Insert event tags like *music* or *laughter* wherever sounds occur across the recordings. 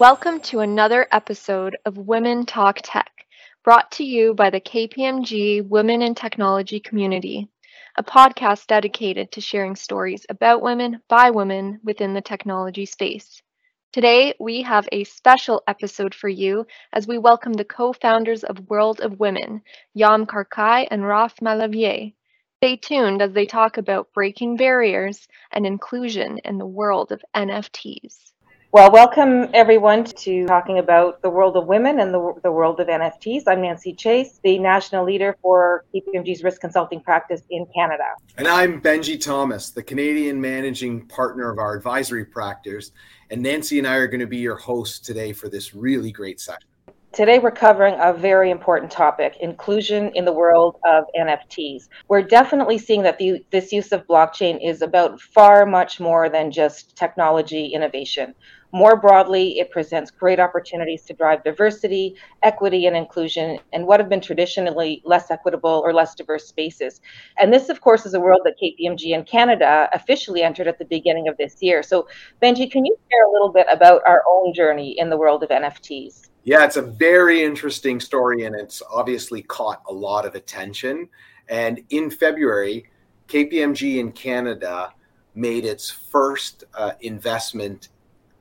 Welcome to another episode of Women Talk Tech, brought to you by the KPMG Women in Technology community, a podcast dedicated to sharing stories about women by women within the technology space. Today, we have a special episode for you as we welcome the co founders of World of Women, Yam Karkai and Raf Malavieille. Stay tuned as they talk about breaking barriers and inclusion in the world of NFTs. Well, welcome everyone to talking about the world of women and the, the world of NFTs. I'm Nancy Chase, the national leader for KPMG's risk consulting practice in Canada. And I'm Benji Thomas, the Canadian managing partner of our advisory practice. And Nancy and I are going to be your hosts today for this really great session. Today, we're covering a very important topic inclusion in the world of NFTs. We're definitely seeing that the, this use of blockchain is about far much more than just technology innovation. More broadly, it presents great opportunities to drive diversity, equity, and inclusion in what have been traditionally less equitable or less diverse spaces. And this, of course, is a world that KPMG and Canada officially entered at the beginning of this year. So, Benji, can you share a little bit about our own journey in the world of NFTs? Yeah, it's a very interesting story, and it's obviously caught a lot of attention. And in February, KPMG in Canada made its first uh, investment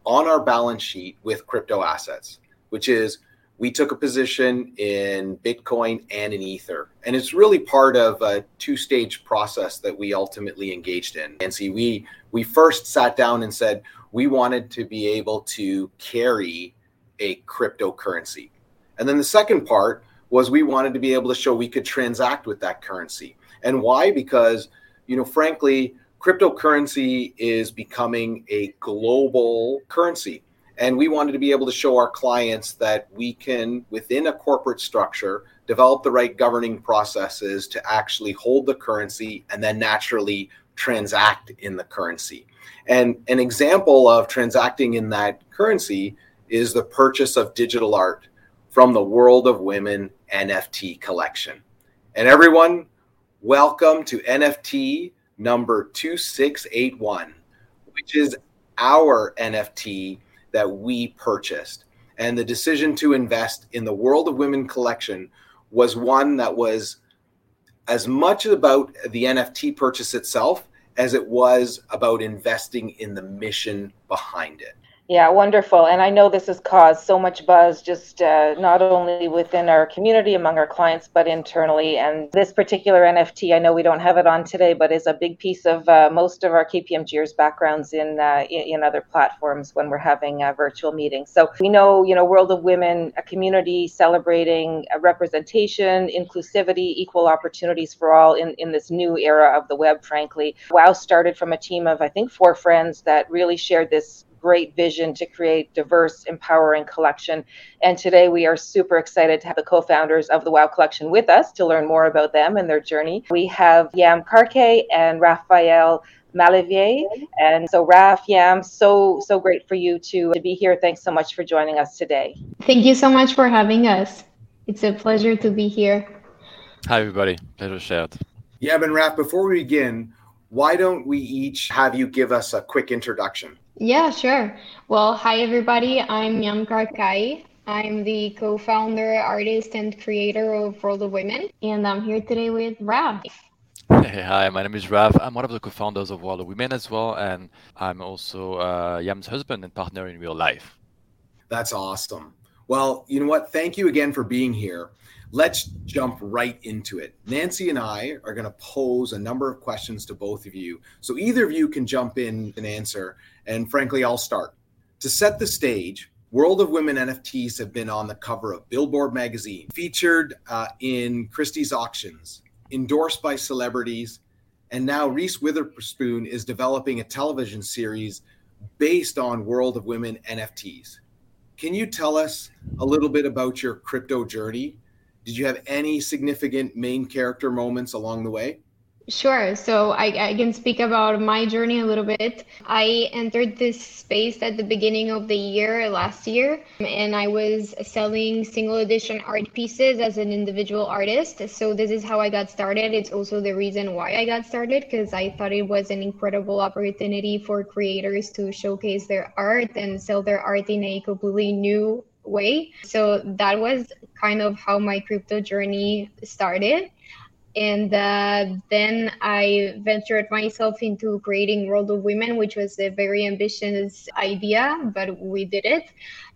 on our balance sheet with crypto assets, which is we took a position in Bitcoin and in Ether. And it's really part of a two-stage process that we ultimately engaged in. And see, we we first sat down and said we wanted to be able to carry a cryptocurrency. And then the second part was we wanted to be able to show we could transact with that currency. And why? Because, you know, frankly, cryptocurrency is becoming a global currency. And we wanted to be able to show our clients that we can, within a corporate structure, develop the right governing processes to actually hold the currency and then naturally transact in the currency. And an example of transacting in that currency is the purchase of digital art from the World of Women NFT collection. And everyone, welcome to NFT number 2681, which is our NFT that we purchased. And the decision to invest in the World of Women collection was one that was as much about the NFT purchase itself as it was about investing in the mission behind it. Yeah, wonderful. And I know this has caused so much buzz, just uh, not only within our community, among our clients, but internally. And this particular NFT, I know we don't have it on today, but is a big piece of uh, most of our KPMGers' backgrounds in, uh, in other platforms when we're having uh, virtual meetings. So we know, you know, World of Women, a community celebrating representation, inclusivity, equal opportunities for all in, in this new era of the web, frankly. WOW started from a team of, I think, four friends that really shared this great vision to create diverse, empowering collection. And today we are super excited to have the co-founders of the WOW Collection with us to learn more about them and their journey. We have Yam Karkai and Raphael Malavieille. And so Raf, Yam, so so great for you to, to be here. Thanks so much for joining us today. Thank you so much for having us. It's a pleasure to be here. Hi everybody. Pleasure shared. Yam and Raf, before we begin, why don't we each have you give us a quick introduction? Yeah, sure. Well, hi everybody. I'm Yam Karkai. I'm the co-founder, artist, and creator of World of Women, and I'm here today with Raf. Hey, hi, my name is Raf. I'm one of the co-founders of World of Women as well, and I'm also uh, Yam's husband and partner in real life. That's awesome. Well, you know what? Thank you again for being here. Let's jump right into it. Nancy and I are going to pose a number of questions to both of you. So either of you can jump in and answer. And frankly, I'll start. To set the stage, World of Women NFTs have been on the cover of Billboard magazine, featured uh, in Christie's auctions, endorsed by celebrities, and now Reese Witherspoon is developing a television series based on World of Women NFTs. Can you tell us a little bit about your crypto journey did you have any significant main character moments along the way? Sure. So I, I, can speak about my journey a little bit. I entered this space at the beginning of the year last year, and I was selling single edition art pieces as an individual artist. So this is how I got started. It's also the reason why I got started because I thought it was an incredible opportunity for creators to showcase their art and sell their art in a completely new way. So that was kind of how my crypto journey started and uh, then I ventured myself into creating World of Women, which was a very ambitious idea, but we did it.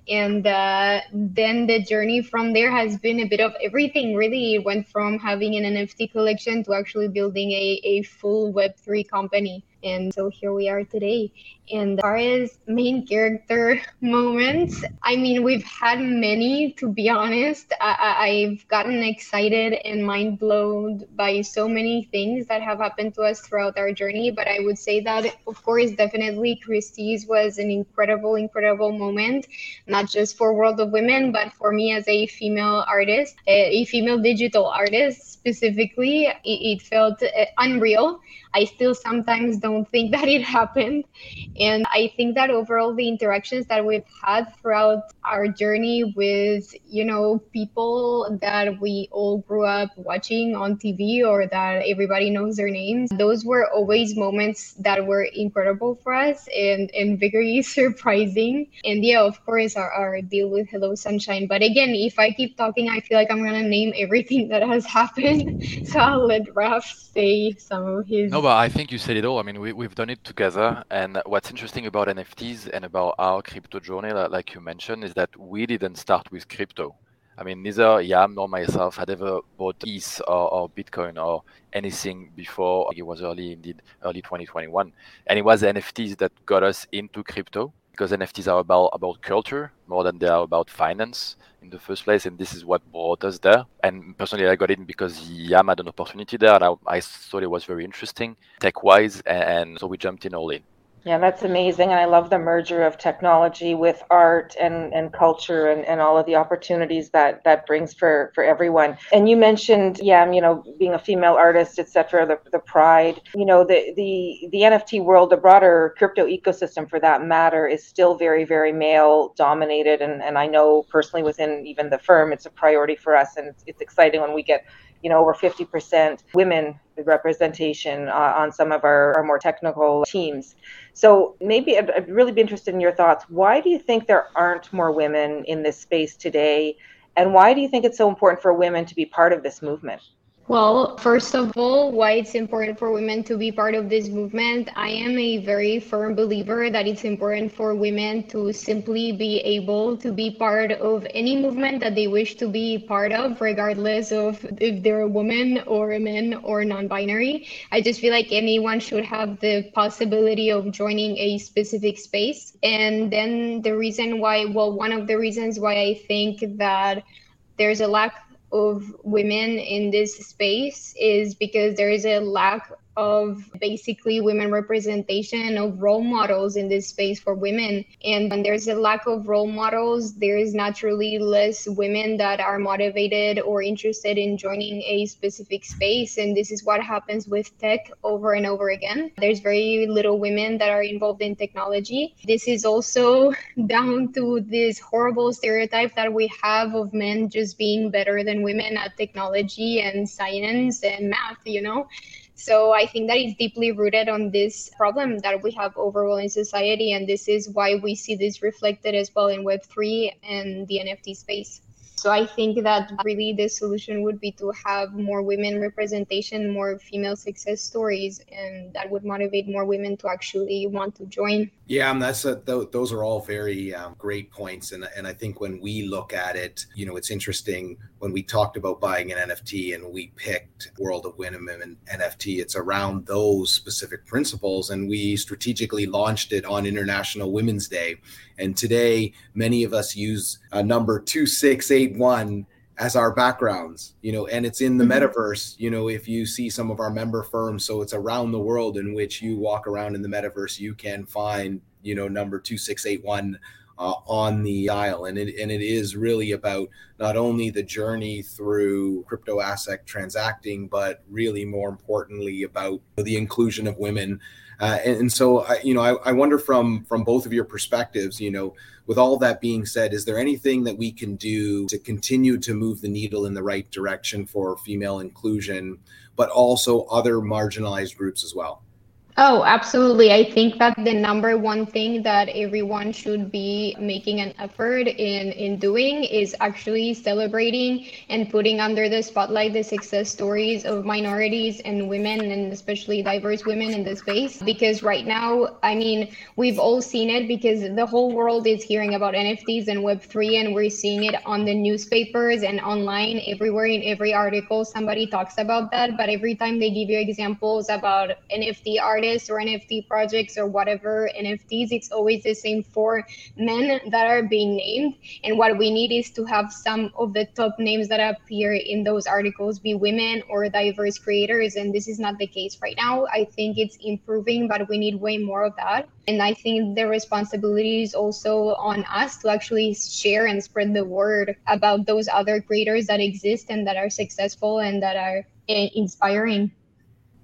And uh, then the journey from there has been a bit of everything. Really, it went from having an NFT collection to actually building a, a full Web3 company. And so here we are today. And as far as main character *laughs* moments, I mean, we've had many, to be honest. I, have gotten excited and mind blown by so many things that have happened to us throughout our journey. But I would say that, of course, definitely Christie's was an incredible, incredible moment, not just for World of Women, but for me as a female artist, a female digital artist specifically. It, it felt uh, unreal. I still sometimes don't think *laughs* that it happened. And I think that overall, the interactions that we've had throughout our journey with, you know, people that we all grew up watching on TV or that everybody knows their names, those were always moments that were incredible for us and, and very *laughs* surprising. And yeah, of course, our, our deal with Hello Sunshine. But again, if I keep talking, I feel like I'm going to name *laughs* everything that has happened. so I'll let Raf say some of his. No, but I think you said it all. I mean, we, we've done it together. And what's interesting about NFTs and about our crypto journey, like you mentioned, is that we didn't start with crypto. I mean, neither Yam nor myself had ever bought ETH or, or, Bitcoin or anything before. It was early, indeed, early 2021. And it was NFTs that got us into crypto because NFTs are about, about culture more than they are about finance in the first place. And this is what brought us there. And personally, I got in because Yam had an opportunity there. And I, I thought it was very interesting tech wise. And so we jumped in all in. Yeah, that's amazing. And I love the merger of technology with art and, and culture and, and all of the opportunities that that brings for, for everyone. And you mentioned, yeah, you know, being a female artist, et cetera, the, the pride, you know, the, the, the NFT world, the broader crypto ecosystem for that matter is still very, very male dominated. And, and I know personally within even the firm, it's a priority for us. And it's, it's exciting when we get you know, over 50% women representation uh, on some of our, our, more technical teams. So maybe I'd, I'd really be interested in your thoughts. Why do you think there aren't more women in this space today? And why do you think it's so important for women to be part of this movement? Well, first of all, why it's important for women to be part of this movement. I am a very firm believer that it's important for women to simply be able to be part of any movement that they wish to be part of, regardless of if they're a woman or a man or non binary. I just feel like anyone should have the possibility of joining a specific space. And then the reason why, well, one of the reasons why I think that there's a lack of women in this space is because there is a lack of basically women representation of role models in this space for women. And when there's a lack of role models, there is naturally less women that are motivated or interested in joining a specific space. And this is what happens with tech over and over again. There's very little women that are involved in technology. This is also *laughs* down to this horrible stereotype that we have of men just being better than women at technology and science and math, you know? So I think that is deeply rooted on this problem that we have overall in society. And this is why we see this reflected as well in Web3 and the NFT space. So I think that really the solution would be to have more women representation, more female success stories, and that would motivate more women to actually want to join. Yeah, and that's a, th- those are all very um, great points, and and I think when we look at it, you know, it's interesting when we talked about buying an NFT and we picked World of Women and NFT. It's around those specific principles, and we strategically launched it on International Women's Day. And today, many of us use a number two six eight one as our backgrounds, you know, and it's in the mm-hmm. metaverse, you know, if you see some of our member firms, so it's around the world in which you walk around in the metaverse, you can find, you know, number 2681 uh, on the aisle, and it and it is really about not only the journey through crypto asset transacting, but really more importantly about the inclusion of women. Uh, and, and, so, I, you know, I, I wonder from from both of your perspectives, you know, with all that being said, is there anything that we can do to continue to move the needle in the right direction for female inclusion, but also other marginalized groups as well? Oh, absolutely. I think that the number one thing that everyone should be making an effort in, in doing is actually celebrating and putting under the spotlight the success stories of minorities and women, and especially diverse women in the space. Because right now, I mean, we've all seen it because the whole world is hearing about NFTs and Web3, and we're seeing it on the newspapers and online everywhere in every article. Somebody talks about that, but every time they give you examples about NFT art artists or NFT projects or whatever NFTs, it's always the same four men that are being named. And what we need is to have some of the top names that appear in those articles be women or diverse creators. And this is not the case right now. I think it's improving, but we need way more of that. And I think the responsibility is also on us to actually share and spread the word about those other creators that exist and that are successful and that are eh, inspiring.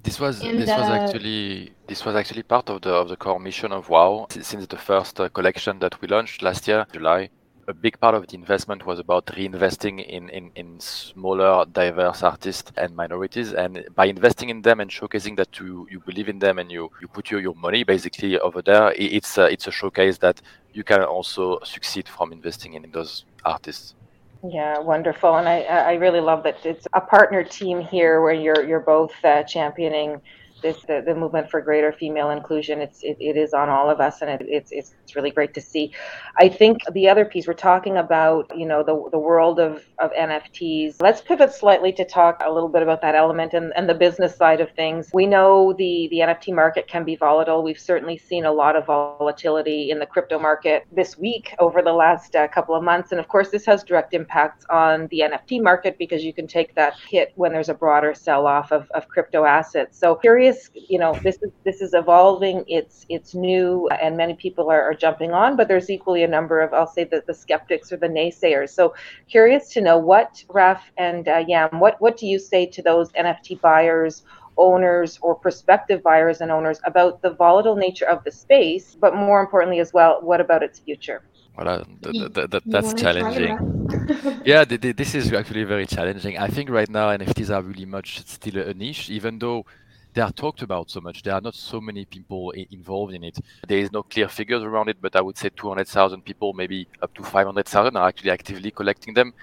This was and, this was uh, actually this was actually part of the of the core mission of WoW since the first uh, collection that we launched last year, July. A big part of the investment was about reinvesting in, in, in smaller, diverse artists and minorities. And by investing in them and showcasing that you, you believe in them and you, you put your, your money basically over there, it's a, it's a showcase that you can also succeed from investing in those artists. Yeah, wonderful, and I I really love that it's a partner team here where you're you're both uh, championing this the, the movement for greater female inclusion. It's it, it is on all of us, and it, it's it's really great to see. I think the other piece we're talking about, you know, the the world of of NFTs. Let's pivot slightly to talk a little bit about that element and, and the business side of things. We know the the NFT market can be volatile. We've certainly seen a lot of volatility in the crypto market this week over the last uh, couple of months, and of course, this has direct impacts on the NFT market because you can take that hit when there's a broader sell off of, of crypto assets. So curious curious, you know, this is this is evolving. It's it's new, and many people are, are jumping on. But there's equally a number of, I'll say, the, the skeptics or the naysayers. So curious to know what Raf and uh, Yam, what what do you say to those NFT buyers? owners or prospective buyers and owners about the volatile nature of the space, but more importantly as well, what about its future? Well, uh, th- th- th- that's challenging. *laughs* *laughs* yeah, th- this is actually very challenging. I think right now NFTs are really much still a niche, even though they are talked about so much. There are not so many people involved in it. There is no clear figures around it, but I would say 200,000 people, maybe up to 500,000, are actually actively collecting them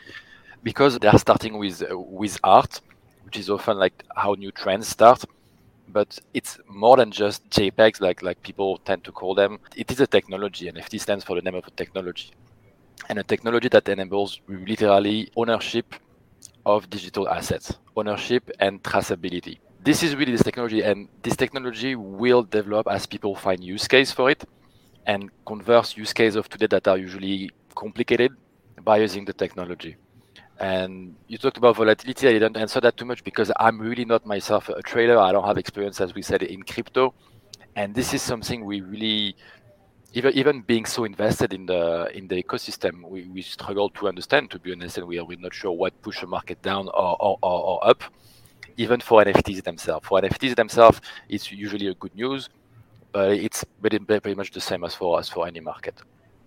because they are starting with uh, with art, which is often like how new trends start. But it's more than just JPEGs, like like people tend to call them. It is a technology. and NFT stands for the name of a technology, and a technology that enables literally ownership of digital assets, ownership and traceability this is really this technology, and this technology will develop as people find use case for it, and converse use case of today that are usually complicated by using the technology. And you talked about volatility. I didn't answer that too much because I'm really not myself a trader. I don't have experience, as we said, in crypto. And this is something we really, even even being so invested in the in the ecosystem, we, we struggle to understand. To be honest, and we are we're not sure what push the market down or, or, or, or up even for NFTs themselves. For NFTs themselves, it's usually a good news, but it's pretty, pretty much the same as for as for any market.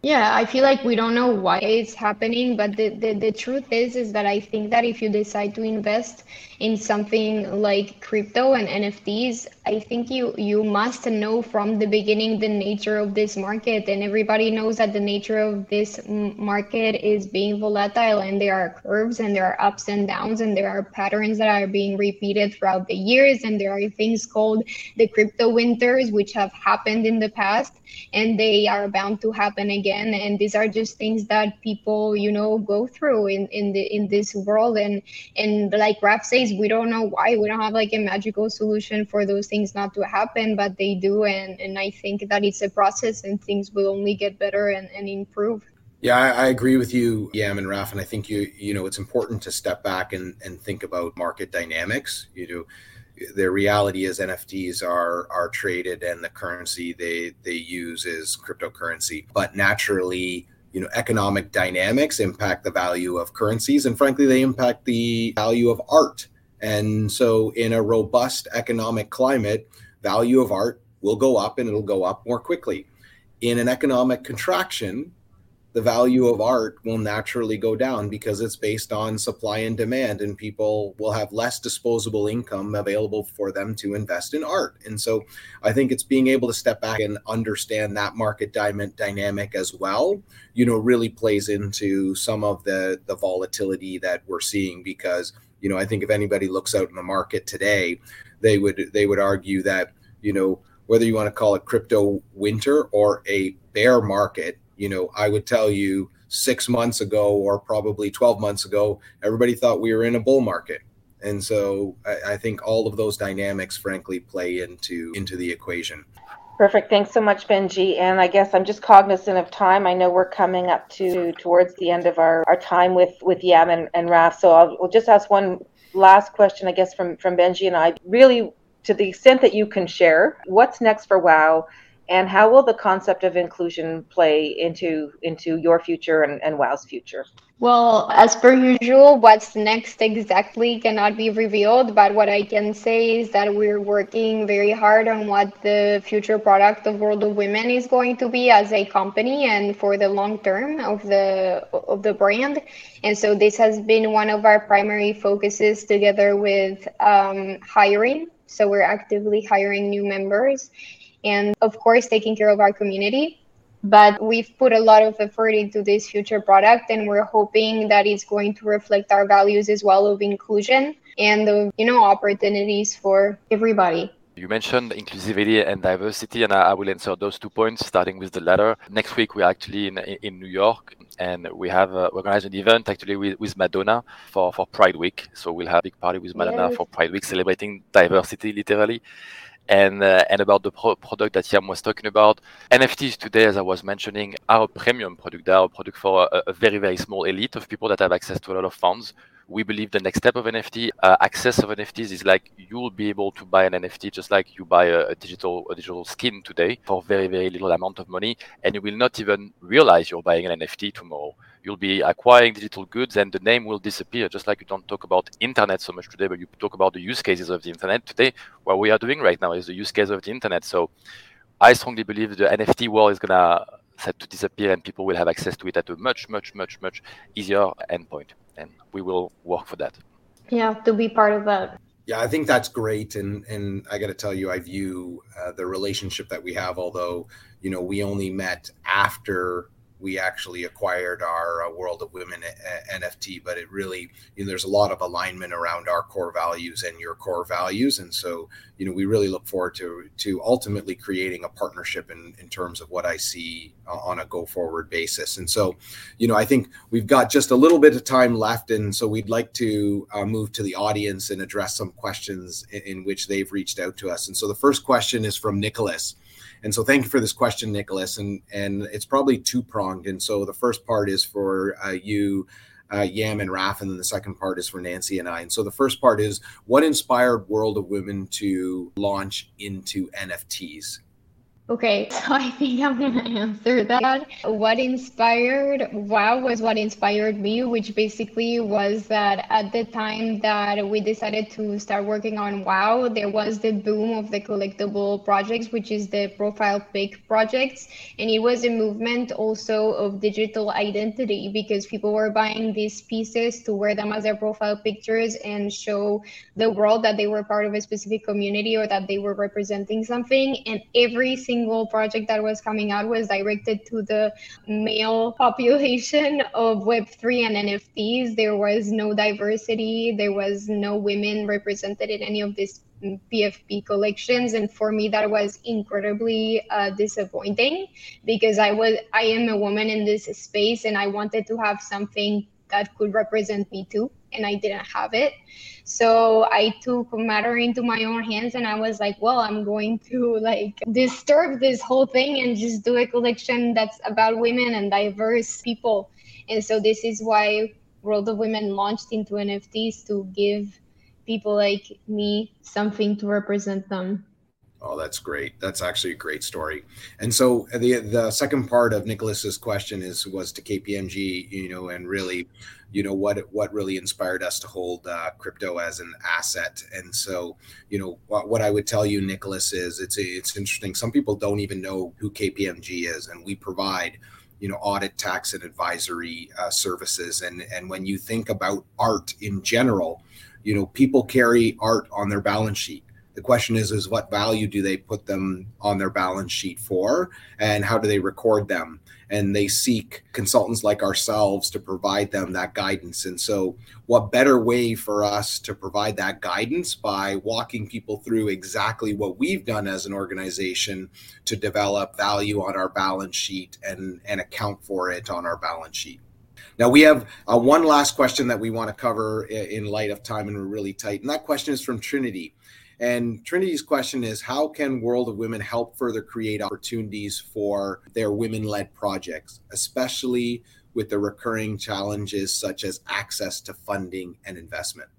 Yeah, I feel like we don't know why it's happening, but the, the, the truth is is that I think that if you decide to invest in something like crypto and NFTs, I think you you must know from the beginning the nature of this market, and everybody knows that the nature of this market is being volatile, and there are curves, and there are ups and downs, and there are patterns that are being repeated throughout the years, and there are things called the crypto winters, which have happened in the past, and they are bound to happen again, and these are just things that people you know go through in in the in this world, and and like Raf says we don't know why. We don't have like a magical solution for those things not to happen but they do and and i think that it's a process and things will only get better and, and improve yeah, I, I, agree with you, Yam and Raf, and I think you you know it's important to step back and, and think about market dynamics. You know, the reality is NFTs are are traded and the currency they they use is cryptocurrency. But naturally, you know, economic dynamics impact the value of currencies, and frankly, they impact the value of art. And so, in a robust economic climate, value of art will go up and it'll go up more quickly. In an economic contraction, the value of art will naturally go down because it's based on supply and demand and people will have less disposable income available for them to invest in art and so i think it's being able to step back and understand that market dynamic as well you know really plays into some of the the volatility that we're seeing because you know i think if anybody looks out in the market today they would they would argue that you know whether you want to call it crypto winter or a bear market you know, I would tell you six months ago or probably 12 months ago, everybody thought we were in a bull market. And so I, I think all of those dynamics, frankly, play into into the equation. Perfect. Thanks so much, Benji. And I guess I'm just cognizant of time. I know we're coming up to towards the end of our, our time with with Yam and, and Raf. So I'll, I'll just ask one last question, I guess, from from Benji and I. Really, to the extent that you can share, what's next for WOW? And how will the concept of inclusion play into into your future and, and WOW's future? Well, as per usual, what's next exactly cannot be revealed, but what I can say is that we're working very hard on what the future product of World of Women is going to be as a company and for the long term of the of the brand. And so this has been one of our primary focuses together with um, hiring. So we're actively hiring new members and of course taking care of our community but we've put a lot of effort into this future product and we're hoping that it's going to reflect our values as well of inclusion and the you know opportunities for everybody you mentioned inclusivity and diversity, and I, will answer those two points, starting with the latter. Next week, we're actually in, in New York, and we have uh, organized an event actually with, with Madonna for, for Pride Week. So we'll have a big party with Madonna yes. for Pride Week, celebrating diversity, literally and uh, and about the pro- product that Yam was talking about. NFTs today, as I was mentioning, are a premium product. They are a product for a, a very very small elite of people that have access to a lot of funds. We believe the next step of NFT, uh, access of NFTs, is like you'll be able to buy an NFT just like you buy a, a digital a digital skin today for very very little amount of money, and you will not even realize you're buying an NFT tomorrow you'll be acquiring digital goods and the name will disappear just like you don't talk about internet so much today but you talk about the use cases of the internet. Today what we are doing right now is the use case of the internet. So i strongly believe the nft world is going to set to disappear and people will have access to it at a much much much much easier endpoint and we will work for that. Yeah to be part of that. Yeah, I think that's great, and and I got to tell you, I view uh, the relationship that we have. Although you know we only met after we actually acquired our uh, World of Women uh, NFT, but it really, you know, there's a lot of alignment around our core values and your core values. And so, you know, we really look forward to, to ultimately creating a partnership in, in terms of what I see uh, on a go forward basis. And so, you know, I think we've got just a little bit of time left. And so we'd like to uh, move to the audience and address some questions in, in which they've reached out to us. And so the first question is from Nicholas. And so thank you for this question, Nicholas. And and it's probably two pronged. And so the first part is for uh, you, uh, Yam and Raf, and then the second part is for Nancy and I. And so the first part is what inspired World of Women to launch into NFTs? Okay, *laughs* so I think I'm gonna answer that. What inspired WoW was what inspired me, which basically was that at the time that we decided to start working on WoW, there was the boom of the collectible projects, which is the profile pic projects. And it was a movement also of digital identity because people were buying these pieces to wear them as their profile pictures and show the world that they were part of a specific community or that they were representing something. And every single single project that was coming out was directed to the male population of Web3 and NFTs. There was no diversity, there was no women represented in any of these PFP collections. And for me that was incredibly uh, disappointing because I was I am a woman in this space and I wanted to have something that could represent me too and I didn't have it. So I took matter into my own hands and I was like, well, I'm going to like disturb this whole thing and just do a collection that's about women and diverse people. And so this is why World of Women launched into NFTs to give people like me something to represent them. Oh, that's great. That's actually a great story. And so the the second part of Nicholas's question is was to KPMG, you know, and really, you know, what what really inspired us to hold uh, crypto as an asset. And so, you know, what, what I would tell you, Nicholas, is it's it's interesting. Some people don't even know who KPMG is, and we provide you know audit tax and advisory uh, services and and when you think about art in general you know people carry art on their balance sheet the question is, is what value do they put them on their balance sheet for, and how do they record them? And they seek consultants like ourselves to provide them that guidance. And so, what better way for us to provide that guidance by walking people through exactly what we've done as an organization to develop value on our balance sheet and, and account for it on our balance sheet. Now, we have uh, one last question that we want to cover in light of time, and we're really tight. And that question is from Trinity. And Trinity's question is How can World of Women help further create opportunities for their women led projects, especially with the recurring challenges such as access to funding and investment?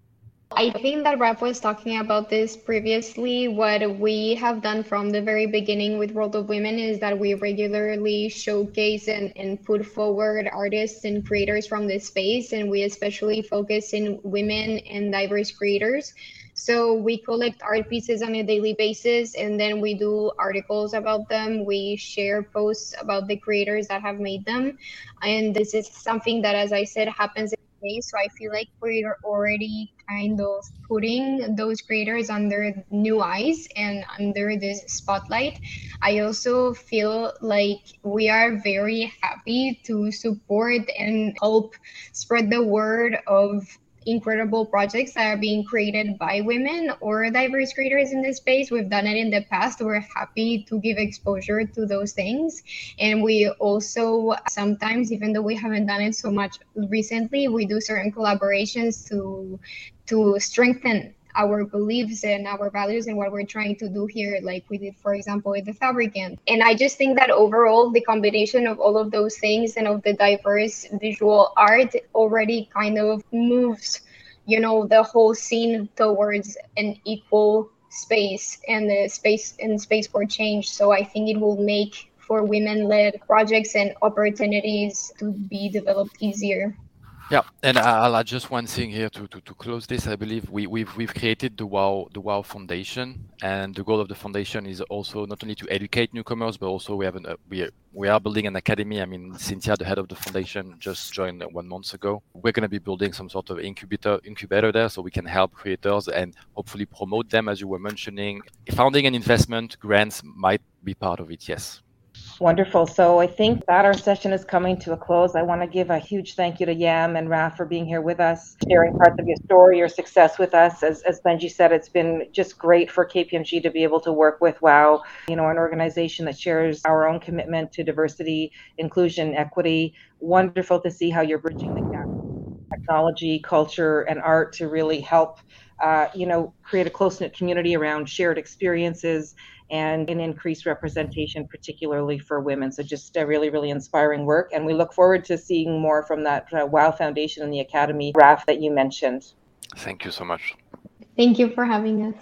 I think that Raf was talking about this previously. What we have done from the very beginning with World of Women is that we regularly showcase and, and put forward artists and creators from this space, and we especially focus in women and diverse creators. So we collect art pieces on a daily basis and then we do articles about them. We share posts about the creators that have made them. And this is something that, as I said, happens every day. So I feel like we're already kind of putting those creators under new eyes and under this spotlight. I also feel like we are very happy to support and help spread the word of incredible projects that are being created by women or diverse creators in this space. We've done it in the past. We're happy to give exposure to those things. And we also sometimes, even though we haven't done it so much recently, we do certain collaborations to to strengthen our beliefs and our values and what we're trying to do here, like we did, for example, with the Fabricant. And I just think that overall, the combination of all of those things and of the diverse visual art already kind of moves, you know, the whole scene towards an equal space and the space and space for change. So I think it will make for women-led projects and opportunities to be developed easier. Yeah, and I'll add just one thing here to, to, to close this. I believe we, we've we've created the Wow the Wow Foundation, and the goal of the foundation is also not only to educate newcomers, but also we have an, uh, we are, we are building an academy. I mean, Cynthia, the head of the foundation, just joined one month ago. We're going to be building some sort of incubator incubator there, so we can help creators and hopefully promote them, as you were mentioning. Founding and investment grants might be part of it. Yes. Wonderful. So I think that our session is coming to a close. I want to give a huge thank you to Yam and Raf for being here with us, sharing parts of your story, your success with us. As, as Benji said, it's been just great for KPMG to be able to work with WOW, you know, an organization that shares our own commitment to diversity, inclusion, equity. Wonderful to see how you're bridging the gap. Technology, culture, and art to really help, uh, you know, create a close knit community around shared experiences and an increased representation, particularly for women. So just a really, really inspiring work. And we look forward to seeing more from that uh, WOW Foundation and the Academy, Raf, that you mentioned. Thank you so much. Thank you for having us.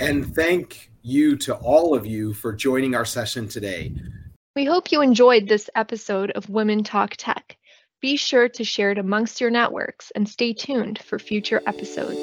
And thank you to all of you for joining our session today. We hope you enjoyed this episode of Women Talk Tech. Be sure to share it amongst your networks and stay tuned for future episodes.